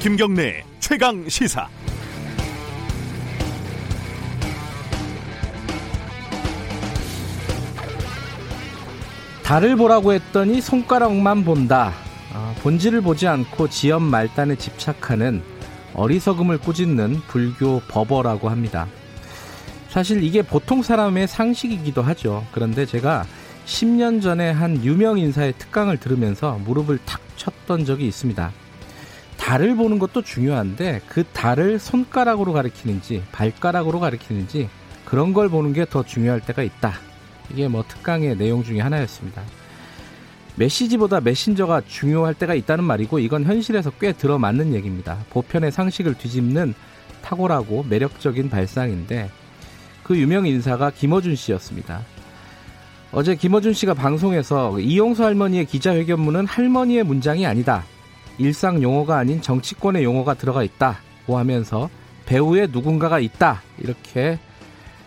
김경래 최강 시사. 달을 보라고 했더니 손가락만 본다. 어, 본질을 보지 않고 지연 말단에 집착하는 어리석음을 꾸짖는 불교 법어라고 합니다. 사실 이게 보통 사람의 상식이기도 하죠. 그런데 제가 10년 전에 한 유명 인사의 특강을 들으면서 무릎을 탁 쳤던 적이 있습니다. 달을 보는 것도 중요한데 그 달을 손가락으로 가리키는지 발가락으로 가리키는지 그런 걸 보는 게 더 중요할 때가 있다. 이게 뭐 특강의 내용 중에 하나였습니다. 메시지보다 메신저가 중요할 때가 있다는 말이고 이건 현실에서 꽤 들어맞는 얘기입니다. 보편의 상식을 뒤집는 탁월하고 매력적인 발상인데 그 유명 인사가 김어준 씨였습니다. 어제 김어준 씨가 방송에서 이용수 할머니의 기자회견문은 할머니의 문장이 아니다. 일상 용어가 아닌 정치권의 용어가 들어가 있다 고 하면서 배우의 누군가가 있다. 이렇게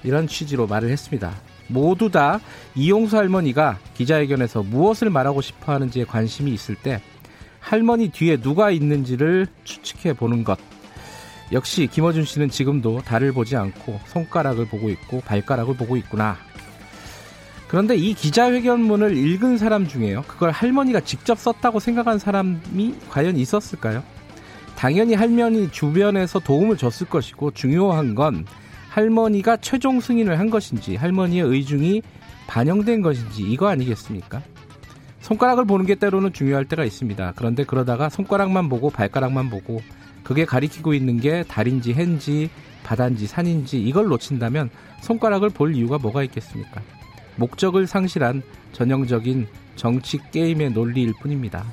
이런 취지로 말을 했습니다. 모두 다 이용수 할머니가 기자회견에서 무엇을 말하고 싶어 하는지에 관심이 있을 때 할머니 뒤에 누가 있는지를 추측해 보는 것. 역시 김어준 씨는 지금도 달을 보지 않고 손가락을 보고 있고 발가락을 보고 있구나. 그런데 이 기자회견문을 읽은 사람 중에요. 그걸 할머니가 직접 썼다고 생각한 사람이 과연 있었을까요? 당연히 할머니 주변에서 도움을 줬을 것이고 중요한 건 할머니가 최종 승인을 한 것인지 할머니의 의중이 반영된 것인지 이거 아니겠습니까? 손가락을 보는 게 때로는 중요할 때가 있습니다. 그런데 그러다가 손가락만 보고 발가락만 보고 그게 가리키고 있는 게 달인지 해인지 바다인지 산인지 이걸 놓친다면 손가락을 볼 이유가 뭐가 있겠습니까? 목적을 상실한 전형적인 정치 게임의 논리일 뿐입니다.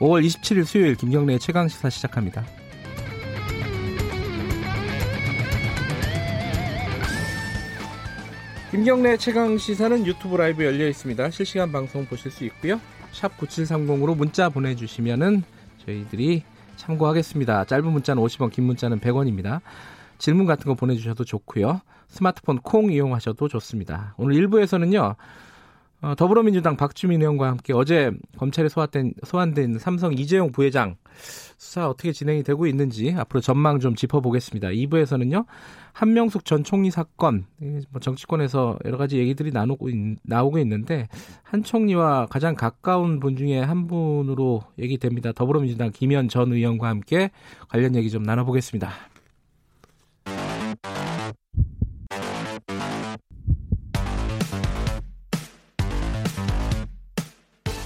5월 27일 수요일 김경래의 최강시사 시작합니다. 김경래 최강 시사는 유튜브 라이브 열려 있습니다. 실시간 방송 보실 수 있고요. 샵 9730으로 문자 보내주시면은 저희들이 참고하겠습니다. 짧은 문자는 50원, 긴 문자는 100원입니다. 질문 같은 거 보내주셔도 좋고요. 스마트폰 콩 이용하셔도 좋습니다. 오늘 1부에서는요. 어, 더불어민주당 박주민 의원과 함께 어제 검찰에 소환된, 소환된 삼성 이재용 부회장 수사 어떻게 진행이 되고 있는지 앞으로 전망 좀 짚어보겠습니다. 2부에서는요. 한명숙 전 총리 사건 뭐 정치권에서 여러 가지 얘기들이 나누고 있, 나오고 있는데 한 총리와 가장 가까운 분 중에 한 분으로 얘기됩니다. 더불어민주당 김현 전 의원과 함께 관련 얘기 좀 나눠보겠습니다.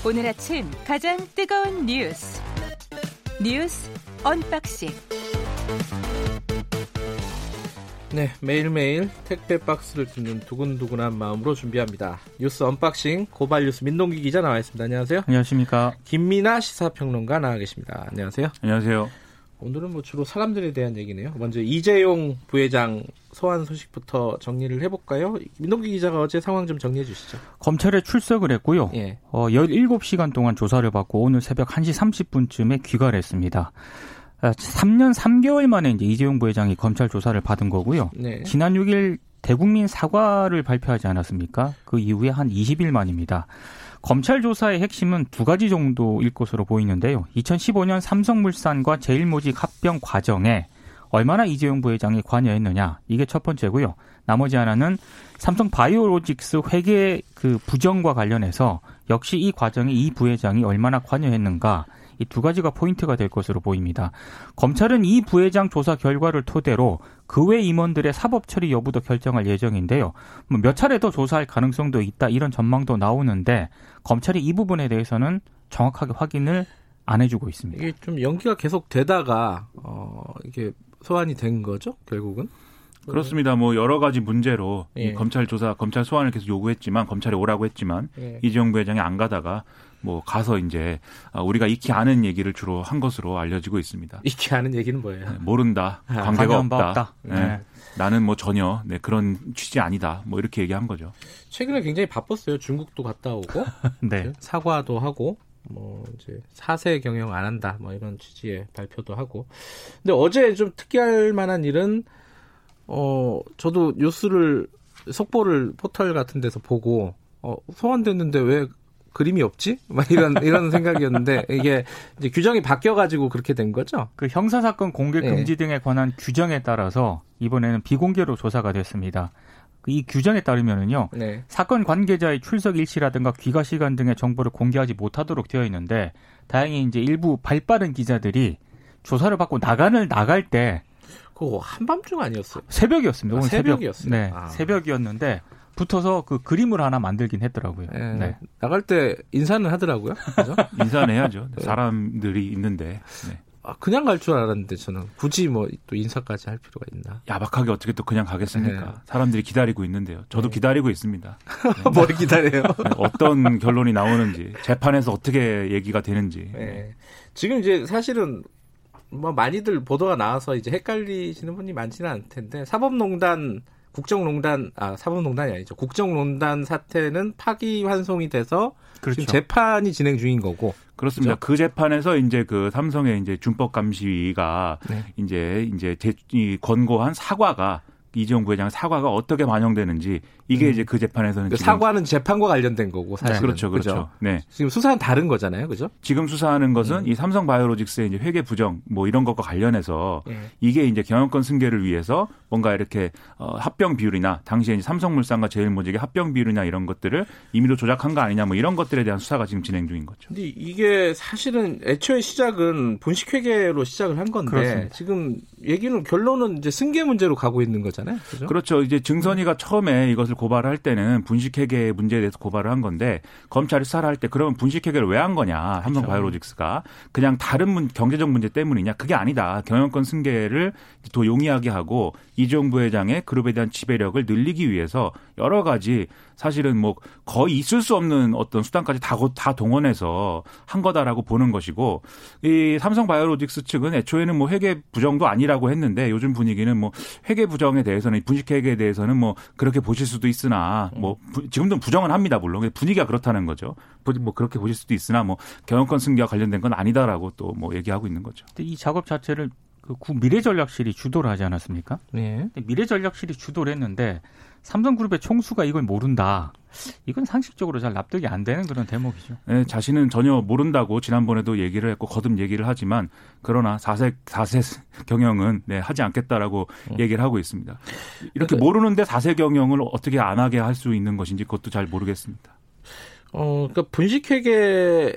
오늘 아침 가장 뜨거운 뉴스 뉴스 unboxing 네, 매일매일 택배 박스를 뜯는 두근두근한 마음으로 준비합니다. 뉴스 unboxing 고발 뉴스 민동기 기자 나와 있습니다. 안녕하세요. 안녕하십니까. 김민아 시사평론가 나와 계십니다. 안녕하세요. 안녕하세요. 오늘은 뭐 주로 사람들에 대한 얘기네요. 먼저 이재용 부회장 소환 소식부터 정리를 해볼까요? 민동기 기자가 어제 상황 좀 정리해 주시죠. 검찰에 출석을 했고요. 예. 어, 17시간 동안 조사를 받고 오늘 새벽 1시 30분쯤에 귀가를 했습니다. 3년 아, 3개월 만에 이제 이재용 부회장이 검찰 조사를 받은 거고요. 네. 지난 6일 대국민 사과를 발표하지 않았습니까? 그 이후에 한 20일 만입니다. 검찰 조사의 핵심은 두 가지 정도일 것으로 보이는데요. 2015년 삼성물산과 제일모직 합병 과정에 얼마나 이재용 부회장이 관여했느냐 이게 첫 번째고요. 나머지 하나는 삼성 바이오로직스 회계 그 부정과 관련해서 역시 이 과정에 이 부회장이 얼마나 관여했는가 이 두 가지가 포인트가 될 것으로 보입니다. 검찰은 이 부회장 조사 결과를 토대로 그 외 임원들의 사법 처리 여부도 결정할 예정인데요. 뭐몇 차례 더 조사할 가능성도 있다 이런 전망도 나오는데 검찰이 이 부분에 대해서는 정확하게 확인을 안 해주고 있습니다. 이게 좀 연기가 계속 되다가 어 이게 소환이 된 거죠, 결국은? 그렇습니다. 뭐 여러 가지 문제로 예. 검찰 조사, 검찰 소환을 계속 요구했지만 검찰에 오라고 했지만 예. 이재용 부회장이 안 가다가 뭐 가서 이제 아, 우리가 익히 아는 얘기를 주로 한 것으로 알려지고 있습니다. 익히 아는 얘기는 뭐예요? 네, 모른다, 아, 관계가 없다. 없다. 네. 네. 나는 뭐 전혀 네, 그런 취지 아니다. 뭐 이렇게 얘기한 거죠. 최근에 굉장히 바빴어요. 중국도 갔다 오고 네. 사과도 하고 뭐 이제 사세 경영 안 한다 뭐 이런 취지의 발표도 하고 근데 어제 좀 특이할 만한 일은 어 저도 뉴스를 속보를 포털 같은 데서 보고 어 소환됐는데 왜 그림이 없지? 막 이런 이런 생각이었는데 이게 이제 규정이 바뀌어 가지고 그렇게 된 거죠. 그 형사 사건 공개 네. 금지 등에 관한 규정에 따라서 이번에는 비공개로 조사가 됐습니다. 그이 규정에 따르면은요. 네. 사건 관계자의 출석 일시라든가 귀가 시간 등의 정보를 공개하지 못하도록 되어 있는데 다행히 이제 일부 발빠른 기자들이 조사를 받고 나간을 나갈 때 그거 한밤중 아니었어요? 새벽이었습니다. 아, 오늘 새벽이었어요? 새벽. 네, 아. 새벽이었는데 붙어서 그 그림을 하나 만들긴 했더라고요. 네. 네. 나갈 때 인사는 하더라고요. 그죠? 인사는 해야죠. 사람들이 있는데 네. 아, 그냥 갈 줄 알았는데 저는 굳이 뭐 또 인사까지 할 필요가 있나? 야박하게 어떻게 또 그냥 가겠습니까? 네. 사람들이 기다리고 있는데요. 저도 기다리고 있습니다. 뭘 기다려요? 네, 어떤 결론이 나오는지 재판에서 어떻게 얘기가 되는지 네. 지금 이제 사실은 뭐 많이들 보도가 나와서 이제 헷갈리시는 분이 많지는 않을 텐데 사법농단 국정농단 아 사법농단이 아니죠 국정농단 사태는 파기환송이 돼서 그렇죠. 지금 재판이 진행 중인 거고 그렇습니다. 그 재판에서 이제 그 삼성의 이제 준법 감시가 네. 이제 이제 제, 이 권고한 사과가 이재용 부회장 사과가 어떻게 반영되는지 이게 이제 그 재판에서는 그 사과는 재판과 관련된 거고 사실 그렇죠, 그렇죠. 네. 지금 수사는 다른 거잖아요, 그죠? 지금 수사하는 것은 음. 이 삼성 바이오로직스의 이제 회계 부정 뭐 이런 것과 관련해서 예. 이게 이제 경영권 승계를 위해서 뭔가 이렇게 어, 합병 비율이나 당시에 이제 삼성물산과 제일모직의 합병 비율이나 이런 것들을 임의로 조작한 거 아니냐 뭐 이런 것들에 대한 수사가 지금 진행 중인 거죠. 근데 이게 사실은 애초에 시작은 분식회계로 시작을 한 건데 그렇습니다. 지금 얘기는 결론은 이제 승계 문제로 가고 있는 거잖아요, 그죠? 그렇죠. 이제 증선이가 처음에 이것을 고발할 때는 분식회계 문제에 대해서 고발을 한 건데 검찰이 수사를 할 때 그러면 분식회계를 왜 한 거냐 삼성 바이오로직스가 그냥 다른 문, 경제적 문제 때문이냐 그게 아니다 경영권 승계를 더 용이하게 하고 이재용 부회장의 그룹에 대한 지배력을 늘리기 위해서 여러 가지 사실은 뭐 거의 있을 수 없는 어떤 수단까지 다, 고- 다 동원해서 한 거다라고 보는 것이고 이 삼성 바이오로직스 측은 애초에는 뭐 회계 부정도 아니라고 했는데 요즘 분위기는 뭐 회계 부정에 대해서는 분식 회계에 대해서는 뭐 그렇게 보실 수도 있으나 뭐 부- 지금도 부정은 합니다 물론 분위기가 그렇다는 거죠 부- 뭐 그렇게 보실 수도 있으나 뭐 경영권 승계와 관련된 건 아니다라고 또 뭐 얘기하고 있는 거죠. 이 작업 자체를 그구 미래전략실이 주도를 하지 않았습니까? 예. 미래전략실이 주도를 했는데 삼성그룹의 총수가 이걸 모른다. 이건 상식적으로 잘 납득이 안 되는 그런 대목이죠. 네, 자신은 전혀 모른다고 지난번에도 얘기를 했고 거듭 얘기를 하지만 그러나 사세 사세 경영은 네, 하지 않겠다라고 얘기를 하고 있습니다. 이렇게 모르는데 사세 경영을 어떻게 안 하게 할 수 있는 것인지 그것도 잘 모르겠습니다. 어, 그러니까 분식회계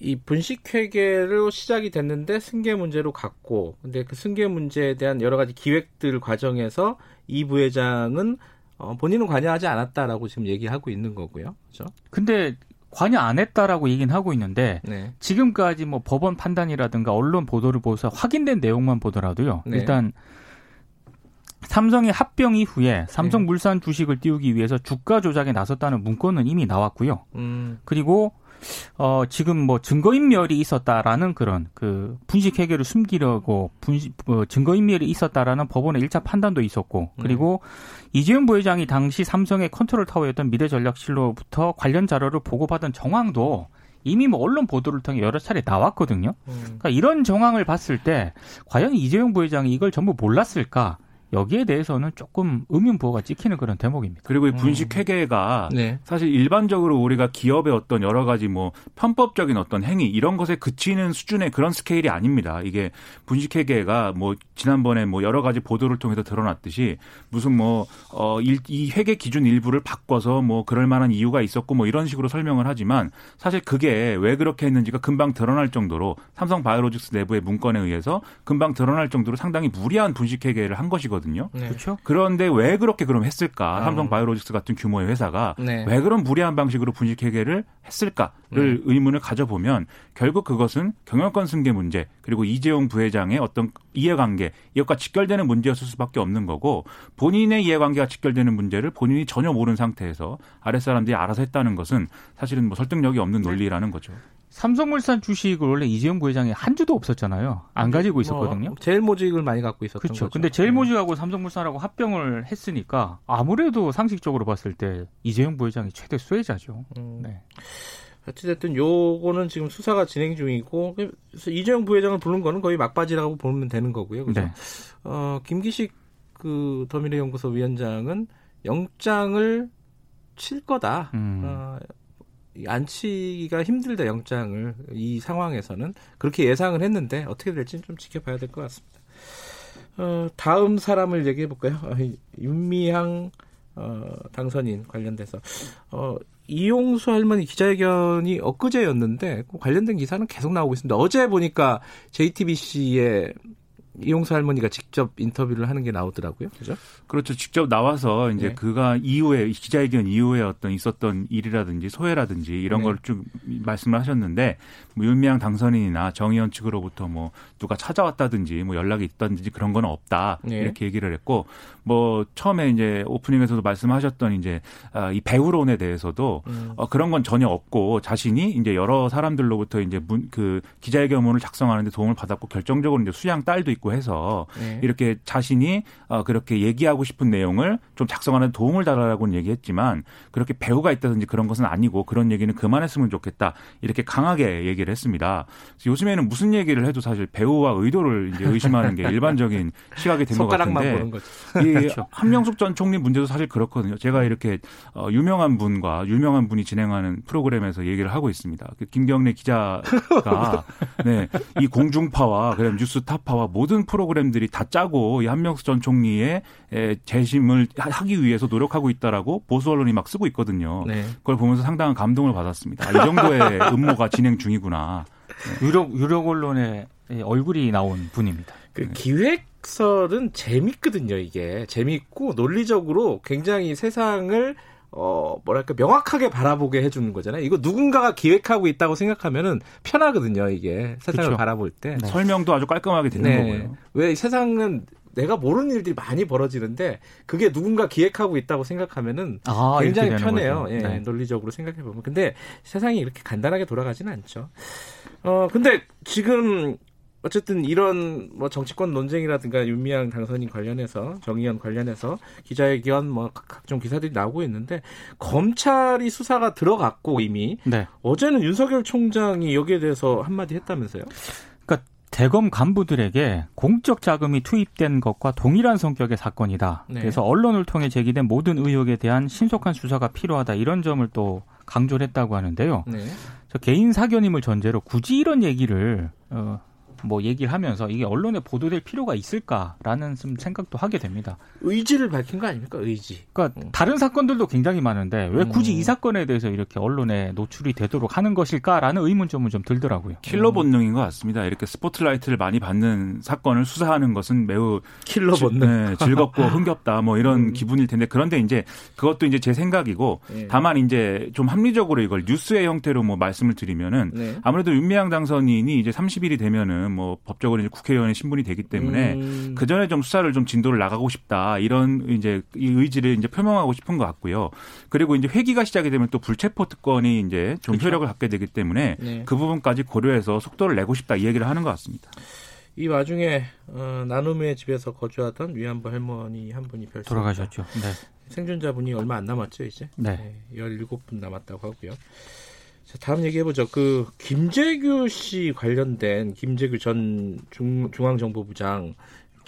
이 분식회계로 시작이 됐는데 승계 문제로 갔고, 근데 그 승계 문제에 대한 여러 가지 기획들 과정에서 이 부회장은 어, 본인은 관여하지 않았다라고 지금 얘기하고 있는 거고요. 그렇죠? 근데 관여 안 했다라고 얘기는 하고 있는데 네. 지금까지 뭐 법원 판단이라든가 언론 보도를 보고서 확인된 내용만 보더라도요. 네. 일단 삼성의 합병 이후에 삼성물산 주식을 띄우기 위해서 주가 조작에 나섰다는 문건은 이미 나왔고요. 음, 그리고 어 지금 뭐 증거인멸이 있었다라는 그런 그 분식 회계를 숨기려고 분식 어, 증거인멸이 있었다라는 법원의 1차 판단도 있었고 그리고 이재용 부회장이 당시 삼성의 컨트롤 타워였던 미래전략실로부터 관련 자료를 보고받은 정황도 이미 뭐 언론 보도를 통해 여러 차례 나왔거든요. 음. 그러니까 이런 정황을 봤을 때 과연 이재용 부회장이 이걸 전부 몰랐을까? 여기에 대해서는 조금 의문부호가 찍히는 그런 대목입니다. 그리고 이 분식 회계가 네. 사실 일반적으로 우리가 기업의 어떤 여러 가지 뭐 편법적인 어떤 행위 이런 것에 그치는 수준의 그런 스케일이 아닙니다. 이게 분식회계가 뭐 지난번에 뭐 여러 가지 보도를 통해서 드러났듯이 무슨 뭐어이 회계 기준 일부를 바꿔서 뭐 그럴 만한 이유가 있었고 뭐 이런 식으로 설명을 하지만 사실 그게 왜 그렇게 했는지가 금방 드러날 정도로 삼성 바이오로직스 내부의 문건에 의해서 금방 드러날 정도로 상당히 무리한 분식회계를 한 것이거든요. 네. 그렇죠? 그런데 왜 그렇게 그럼 했을까? 음. 삼성 바이오로직스 같은 규모의 회사가 네. 왜 그런 무리한 방식으로 분식 회계를 했을까를 음. 의문을 가져보면 결국 그것은 경영권 승계 문제 그리고 이재용 부회장의 어떤 이해관계 이것과 직결되는 문제였을 수밖에 없는 거고 본인의 이해관계가 직결되는 문제를 본인이 전혀 모르는 상태에서 아랫사람들이 알아서 했다는 것은 사실은 뭐 설득력이 없는 논리라는 거죠. 삼성물산 주식을 원래 이재용 부회장이 한 주도 없었잖아요. 안 가지고 있었거든요. 뭐 제일 모직을 많이 갖고 있었던 그렇죠. 거죠. 근데 제일 모직하고 삼성물산하고 합병을 했으니까 아무래도 상식적으로 봤을 때 이재용 부회장이 최대 수혜자죠. 음. 네. 어찌됐든 요거는 지금 수사가 진행 중이고 그래서 이재용 부회장을 부른 거는 거의 막바지라고 보면 되는 거고요. 그죠? 네. 어, 김기식 그 더미래 연구소 위원장은 영장을 칠 거다. 음. 어, 안치기가 힘들다 영장을 이 상황에서는 그렇게 예상을 했는데 어떻게 될지는 좀 지켜봐야 될 것 같습니다. 어, 다음 사람을 얘기해 볼까요? 어, 윤미향 어, 당선인 관련돼서 어, 이용수 할머니 기자회견이 엊그제였는데 그 관련된 기사는 계속 나오고 있습니다. 어제 보니까 JTBC의 이용수 할머니가 직접 인터뷰를 하는 게 나오더라고요. 그죠? 그렇죠. 직접 나와서 이제 네. 그가 이후에 기자회견 이후에 어떤 있었던 일이라든지 소회라든지 이런 네. 걸쭉 말씀을 하셨는데 뭐 윤미향 당선인이나 정의원 측으로부터 뭐 누가 찾아왔다든지 뭐 연락이 있다든지 그런 건 없다 네. 이렇게 얘기를 했고 뭐 처음에 이제 오프닝에서도 말씀하셨던 이제 아, 이 배우론에 대해서도 음. 어, 그런 건 전혀 없고 자신이 이제 여러 사람들로부터 이제 문, 그 기자회견문을 작성하는데 도움을 받았고 결정적으로 이제 수양 딸도 있고 해서 네. 이렇게 자신이 어, 그렇게 얘기하고 싶은 내용을 좀 작성하는 도움을 달라고는 얘기했지만 그렇게 배우가 있다든지 그런 것은 아니고 그런 얘기는 그만했으면 좋겠다 이렇게 강하게 얘기를 했습니다. 요즘에는 무슨 얘기를 해도 사실 배우와 의도를 이제 의심하는 게 일반적인 시각이 된 것 같은데 이 그렇죠. 한명숙 전 총리 문제도 사실 그렇거든요. 제가 이렇게 어, 유명한 분과 유명한 분이 진행하는 프로그램에서 얘기를 하고 있습니다. 그 김경래 기자가 네, 이 공중파와 그다음 뉴스타파와 모든 프로그램들이 다 짜고 이 한명숙 전 총리의 재심을 하기 위해서 노력하고 있다라고 보수 언론이 막 쓰고 있거든요. 네. 그걸 보면서 상당한 감동을 받았습니다. 아, 이 정도의 음모가 진행 중이구나. 네. 유력 유력 언론의 얼굴이 나온 분입니다. 그 기획설은 재밌거든요. 이게 재밌고 논리적으로 굉장히 세상을 어, 뭐랄까, 명확하게 바라보게 해주는 거잖아요. 이거 누군가가 기획하고 있다고 생각하면은 편하거든요, 이게. 세상을 그렇죠. 바라볼 때. 네. 설명도 아주 깔끔하게 되는 네. 거고요. 왜 세상은 내가 모르는 일들이 많이 벌어지는데 그게 누군가 기획하고 있다고 생각하면은 아, 굉장히 편해요. 예, 네. 논리적으로 생각해 보면. 근데 세상이 이렇게 간단하게 돌아가지는 않죠. 어, 근데 지금 어쨌든 이런 뭐 정치권 논쟁이라든가 윤미향 당선인 관련해서 정의연 관련해서 기자회견 뭐 각종 기사들이 나오고 있는데 검찰이 수사가 들어갔고 이미 네. 어제는 윤석열 총장이 여기에 대해서 한마디 했다면서요? 그러니까 대검 간부들에게 공적 자금이 투입된 것과 동일한 성격의 사건이다. 네. 그래서 언론을 통해 제기된 모든 의혹에 대한 신속한 수사가 필요하다. 이런 점을 또 강조를 했다고 하는데요. 네. 저 개인 사견임을 전제로 굳이 이런 얘기를 어, 뭐 얘기를 하면서 이게 언론에 보도될 필요가 있을까라는 좀 생각도 하게 됩니다. 의지를 밝힌 거 아닙니까? 의지. 그러니까 음. 다른 사건들도 굉장히 많은데 왜 굳이 음. 이 사건에 대해서 이렇게 언론에 노출이 되도록 하는 것일까라는 의문점은 좀 들더라고요. 킬러 본능인 것 같습니다. 이렇게 스포트라이트를 많이 받는 사건을 수사하는 것은 매우 킬러 본능, 네, 즐겁고 흥겹다 뭐 이런 음. 기분일 텐데 그런데 이제 그것도 이제 제 생각이고 네. 다만 이제 좀 합리적으로 이걸 뉴스의 형태로 뭐 말씀을 드리면은 네. 아무래도 윤미향 당선인이 이제 30일이 되면은 되면 뭐 법적으로 이제 국회의원의 신분이 되기 때문에 음. 그 전에 좀 수사를 좀 진도를 나가고 싶다 이런 이제 이 의지를 이제 표명하고 싶은 것 같고요. 그리고 이제 회기가 시작이 되면 또 불체포 특권이 이제 좀 그렇죠. 효력을 갖게 되기 때문에 네. 그 부분까지 고려해서 속도를 내고 싶다 이 얘기를 하는 것 같습니다. 이 와중에 어, 나눔의 집에서 거주하던 위안부 할머니 한 분이 별세 돌아가셨죠. 네. 생존자분이 얼마 안 남았죠, 이제. 네. 네 17분 남았다고 하고요. 자, 다음 얘기해보죠. 그, 김재규 씨 관련된, 김재규 전 중, 중앙정보부장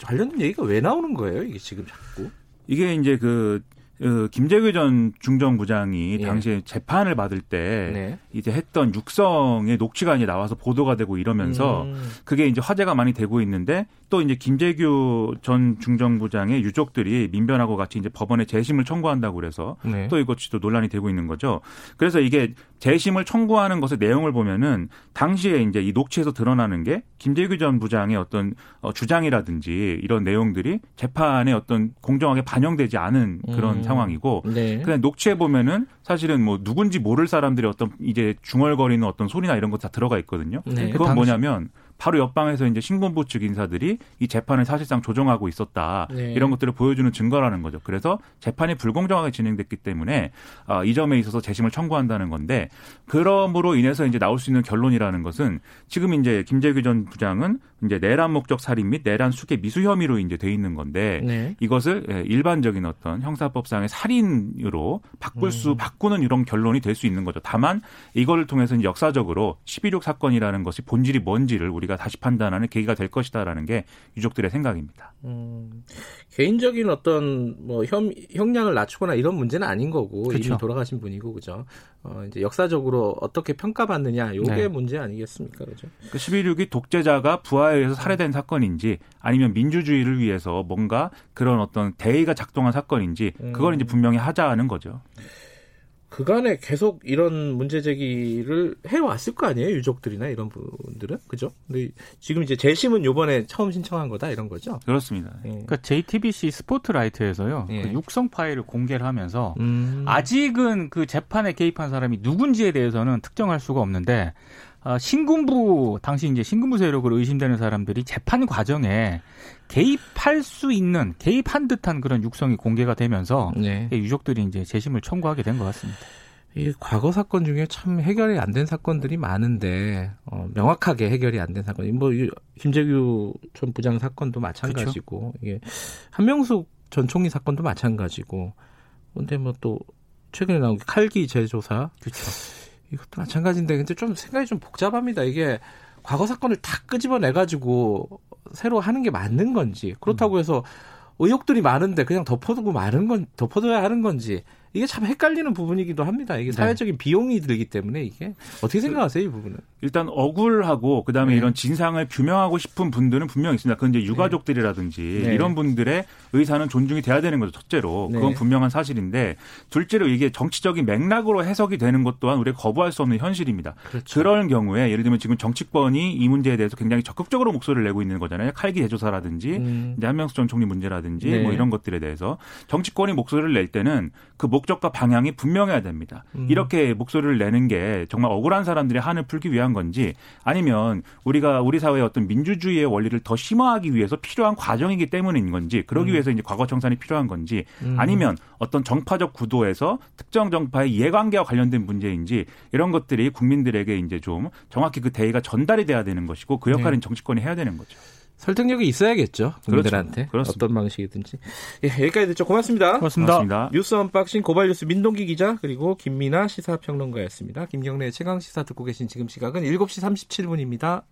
관련된 얘기가 왜 나오는 거예요? 이게 지금 자꾸? 이게 이제 그, 그 김재규 전 중정부장이 예. 당시에 재판을 받을 때 네. 이제 했던 육성의 녹취가 이제 나와서 보도가 되고 이러면서 음. 그게 이제 화제가 많이 되고 있는데 또 이제 김재규 전 중정부장의 유족들이 민변하고 같이 이제 법원에 재심을 청구한다고 그래서 네. 또 이것이 또 논란이 되고 있는 거죠. 그래서 이게 재심을 청구하는 것의 내용을 보면은 당시에 이제 이 녹취에서 드러나는 게 김재규 전 부장의 어떤 어, 주장이라든지 이런 내용들이 재판에 어떤 공정하게 반영되지 않은 그런 음. 상황이고 네. 그냥 녹취에 보면은 사실은 뭐 누군지 모를 사람들의 어떤 이제 중얼거리는 어떤 소리나 이런 것다 들어가 있거든요. 네. 그건 뭐냐면 바로 옆방에서 이제 신군부 측 인사들이 이 재판을 사실상 조정하고 있었다. 네. 이런 것들을 보여주는 증거라는 거죠. 그래서 재판이 불공정하게 진행됐기 때문에 어, 이 점에 있어서 재심을 청구한다는 건데 그럼으로 인해서 이제 나올 수 있는 결론이라는 것은 지금 이제 김재규 전 부장은 이제 내란 목적 살인 및 내란 수계 미수 혐의로 이제 돼 있는 건데 네. 이것을 예, 일반적인 어떤 형사법상의 살인으로 바꿀 수 바꾸는 이런 결론이 될 수 있는 거죠. 다만 이거를 통해서 역사적으로 11.6 사건이라는 것이 본질이 뭔지를 우리가 다시 판단하는 계기가 될 것이다라는 게 유족들의 생각입니다. 음, 개인적인 어떤 뭐 형, 형량을 낮추거나 이런 문제는 아닌 거고 그쵸. 이미 돌아가신 분이고 그죠. 어, 이제 역사적으로 어떻게 평가받느냐 요게 네. 문제 아니겠습니까, 그죠? 그 11.6이 독재자가 부하 에 의해서 살해된 사건인지 아니면 민주주의를 위해서 뭔가 그런 어떤 대의가 작동한 사건인지 그걸 이제 분명히 하자는 거죠. 그간에 계속 이런 문제 제기를 해왔을 거 아니에요, 유족들이나 이런 분들은 그죠? 근데 지금 이제 재심은 요번에 처음 신청한 거다 이런 거죠. 그렇습니다. 예. 그러니까 JTBC 스포트라이트에서요. 예. 그 육성 파일을 공개를 하면서 음. 아직은 그 재판에 개입한 사람이 누군지에 대해서는 특정할 수가 없는데 아, 신군부 당시 이제 신군부 세력으로 의심되는 사람들이 재판 과정에 개입할 수 있는 개입한 듯한 그런 육성이 공개가 되면서 네. 유족들이 이제 재심을 청구하게 된 것 같습니다. 이 과거 사건 중에 참 해결이 안 된 사건들이 많은데 어, 명확하게 해결이 안 된 사건. 뭐 이- 김재규 전 부장 사건도 마찬가지고 이게 한명숙 전 총리 사건도 마찬가지고. 근데 뭐 또 최근에 나온 게 칼기 재조사 그렇죠. 이것도 마찬가지인데 근데 좀 생각이 좀 복잡합니다. 이게 과거 사건을 다 끄집어내 가지고 새로 하는 게 맞는 건지 그렇다고 해서 의혹들이 많은데 그냥 덮어두고 마는 건 덮어둬야 하는 건지 이게 참 헷갈리는 부분이기도 합니다. 이게 네. 사회적인 비용이 들기 때문에 이게 어떻게 생각하세요 이 부분은? 일단 억울하고 그다음에 네. 이런 진상을 규명하고 싶은 분들은 분명 있습니다. 그건 이제 유가족들이라든지 네. 이런 분들의 의사는 존중이 돼야 되는 거죠. 첫째로 네. 그건 분명한 사실인데 둘째로 이게 정치적인 맥락으로 해석이 되는 것 또한 우리가 거부할 수 없는 현실입니다. 그렇죠. 그럴 경우에 예를 들면 지금 정치권이 이 문제에 대해서 굉장히 적극적으로 목소리를 내고 있는 거잖아요. 칼기 대조사라든지 음. 이제 한명수 전 총리 문제라든지 네. 뭐 이런 것들에 대해서 정치권이 목소리를 낼 때는 그 목적과 방향이 분명해야 됩니다. 음. 이렇게 목소리를 내는 게 정말 억울한 사람들의 한을 풀기 위한 건지 아니면 우리가 우리 사회의 어떤 민주주의의 원리를 더 심화하기 위해서 필요한 과정이기 때문인 건지 그러기 음. 위해서 이제 과거 청산이 필요한 건지 음. 아니면 어떤 정파적 구도에서 특정 정파의 이해관계와 관련된 문제인지 이런 것들이 국민들에게 이제 좀 정확히 그 대의가 전달이 돼야 되는 것이고 그 역할은 네. 정치권이 해야 되는 거죠. 설득력이 있어야겠죠 국민들한테 그렇죠. 어떤 방식이든지. 예, 여기까지 듣죠. 고맙습니다. 고맙습니다. 고맙습니다. 뉴스 unboxing 고발뉴스 민동기 기자 그리고 김민아 시사평론가였습니다. 김경래 최강 시사 듣고 계신 지금 시각은 7시 37분입니다.